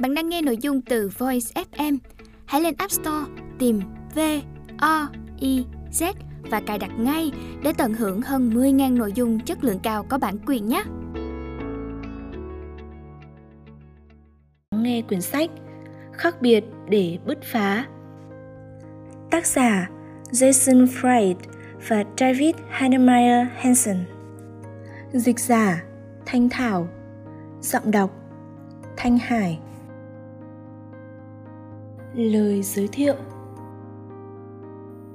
Bạn đang nghe nội dung từ Voice FM. Hãy lên App Store, tìm V O I Z và cài đặt ngay để tận hưởng hơn 10.000 nội dung chất lượng cao có bản quyền nhé. Nghe quyển sách Khác biệt để bứt phá Tác giả Jason Fried và David Heinemeier Hansen Dịch giả Thanh Thảo Giọng đọc Thanh Hải Lời giới thiệu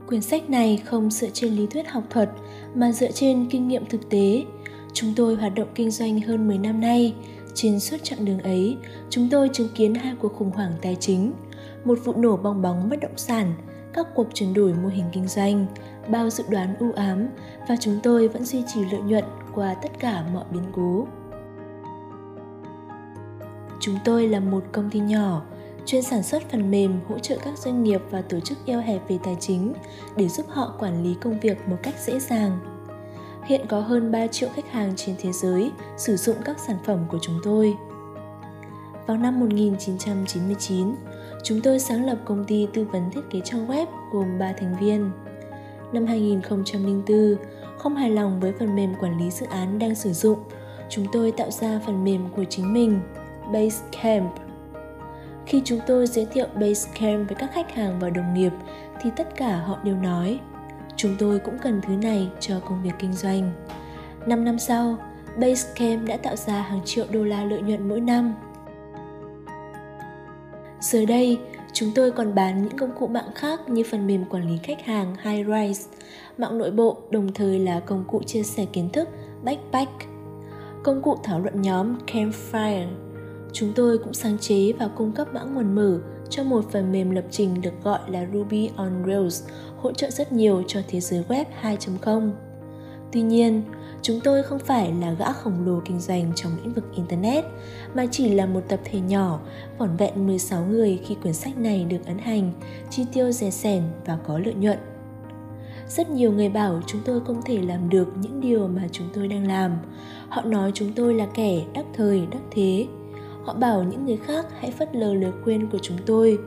Quyển sách này không dựa trên lý thuyết học thuật mà dựa trên kinh nghiệm thực tế. Chúng tôi hoạt động kinh doanh hơn 10 năm nay. Trên suốt chặng đường ấy, chúng tôi chứng kiến hai cuộc khủng hoảng tài chính, một vụ nổ bong bóng bất động sản, các cuộc chuyển đổi mô hình kinh doanh, bao dự đoán u ám và chúng tôi vẫn duy trì lợi nhuận qua tất cả mọi biến cố. Chúng tôi là một công ty nhỏ, chuyên sản xuất phần mềm hỗ trợ các doanh nghiệp và tổ chức eo hẹp về tài chính để giúp họ quản lý công việc một cách dễ dàng. Hiện có hơn 3 triệu khách hàng trên thế giới sử dụng các sản phẩm của chúng tôi. Vào năm 1999, chúng tôi sáng lập công ty tư vấn thiết kế trang web gồm 3 thành viên. Năm 2004, không hài lòng với phần mềm quản lý dự án đang sử dụng, chúng tôi tạo ra phần mềm của chính mình, Basecamp. Khi chúng tôi giới thiệu Basecamp với các khách hàng và đồng nghiệp thì tất cả họ đều nói chúng tôi cũng cần thứ này cho công việc kinh doanh. 5 năm sau, Basecamp đã tạo ra hàng triệu đô la lợi nhuận mỗi năm. Giờ đây, chúng tôi còn bán những công cụ mạng khác như phần mềm quản lý khách hàng HighRise, mạng nội bộ đồng thời là công cụ chia sẻ kiến thức Backpack, công cụ thảo luận nhóm Campfire, Chúng tôi cũng sáng chế và cung cấp mã nguồn mở cho một phần mềm lập trình được gọi là Ruby on Rails, hỗ trợ rất nhiều cho thế giới web 2.0. Tuy nhiên, chúng tôi không phải là gã khổng lồ kinh doanh trong lĩnh vực Internet, mà chỉ là một tập thể nhỏ, vỏn vẹn 16 người khi quyển sách này được ấn hành, chi tiêu rẻ sẻn và có lợi nhuận. Rất nhiều người bảo chúng tôi không thể làm được những điều mà chúng tôi đang làm. Họ nói chúng tôi là kẻ đắc thời, đắc thế, Họ bảo những người khác hãy phất lờ lời khuyên của chúng tôi.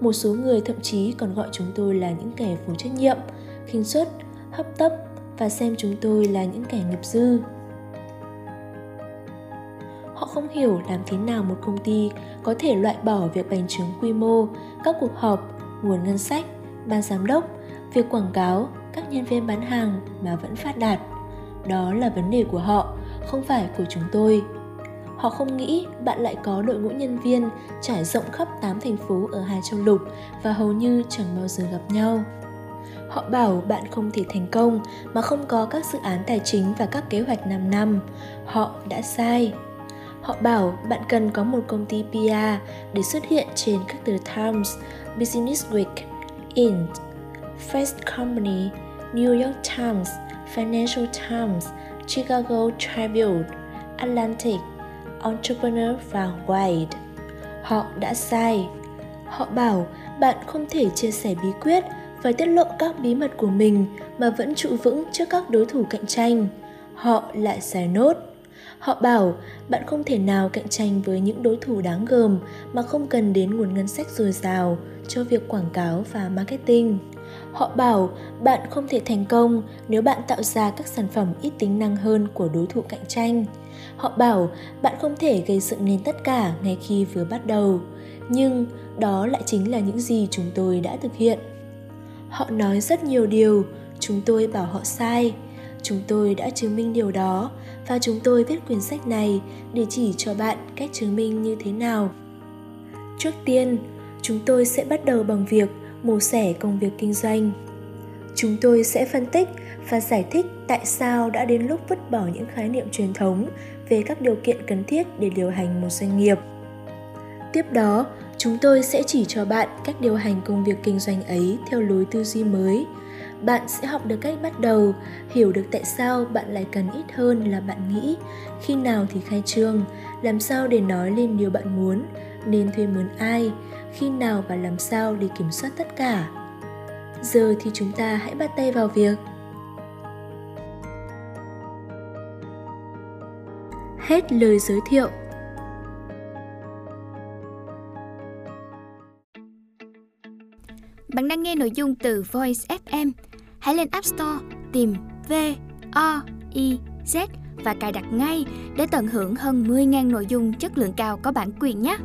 Một số người thậm chí còn gọi chúng tôi là những kẻ vô trách nhiệm, khinh suất, hấp tấp và xem chúng tôi là những kẻ nghiệp dư. Họ không hiểu làm thế nào một công ty có thể loại bỏ việc bành trướng quy mô, các cuộc họp, nguồn ngân sách, ban giám đốc, việc quảng cáo, các nhân viên bán hàng mà vẫn phát đạt. Đó là vấn đề của họ, không phải của chúng tôi. Họ không nghĩ bạn lại có đội ngũ nhân viên trải rộng khắp 8 thành phố ở hai châu lục và hầu như chẳng bao giờ gặp nhau. Họ bảo bạn không thể thành công mà không có các dự án tài chính và các kế hoạch 5 năm. Họ đã sai. Họ bảo bạn cần có một công ty PR để xuất hiện trên các tờ Times, Business Week, Int, Fast Company, New York Times, Financial Times, Chicago Tribune, Atlantic, Entrepreneur và wide, Họ đã sai. Họ bảo bạn không thể chia sẻ bí quyết và tiết lộ các bí mật của mình mà vẫn trụ vững trước các đối thủ cạnh tranh. Họ lại sai nốt. Họ bảo bạn không thể nào cạnh tranh với những đối thủ đáng gờm mà không cần đến nguồn ngân sách dồi dào cho việc quảng cáo và marketing. Họ bảo bạn không thể thành công nếu bạn tạo ra các sản phẩm ít tính năng hơn của đối thủ cạnh tranh. Họ bảo bạn không thể gây dựng nên tất cả ngay khi vừa bắt đầu, nhưng đó lại chính là những gì chúng tôi đã thực hiện. Họ nói rất nhiều điều, chúng tôi bảo họ sai. Chúng tôi đã chứng minh điều đó và chúng tôi viết quyển sách này để chỉ cho bạn cách chứng minh như thế nào. Trước tiên, chúng tôi sẽ bắt đầu bằng việc mổ xẻ công việc kinh doanh. Chúng tôi sẽ phân tích và giải thích tại sao đã đến lúc vứt bỏ những khái niệm truyền thống về các điều kiện cần thiết để điều hành một doanh nghiệp. Tiếp đó, chúng tôi sẽ chỉ cho bạn cách điều hành công việc kinh doanh ấy theo lối tư duy mới. Bạn sẽ học được cách bắt đầu, hiểu được tại sao bạn lại cần ít hơn là bạn nghĩ, khi nào thì khai trương, làm sao để nói lên điều bạn muốn, nên thuê mướn ai, khi nào và làm sao để kiểm soát tất cả giờ thì chúng ta hãy bắt tay vào việc hết lời giới thiệu Bạn đang nghe nội dung từ Voice FM. Hãy lên App Store tìm V, O, I, Z và cài đặt ngay để tận hưởng hơn 10.000 nội dung chất lượng cao có bản quyền nhé.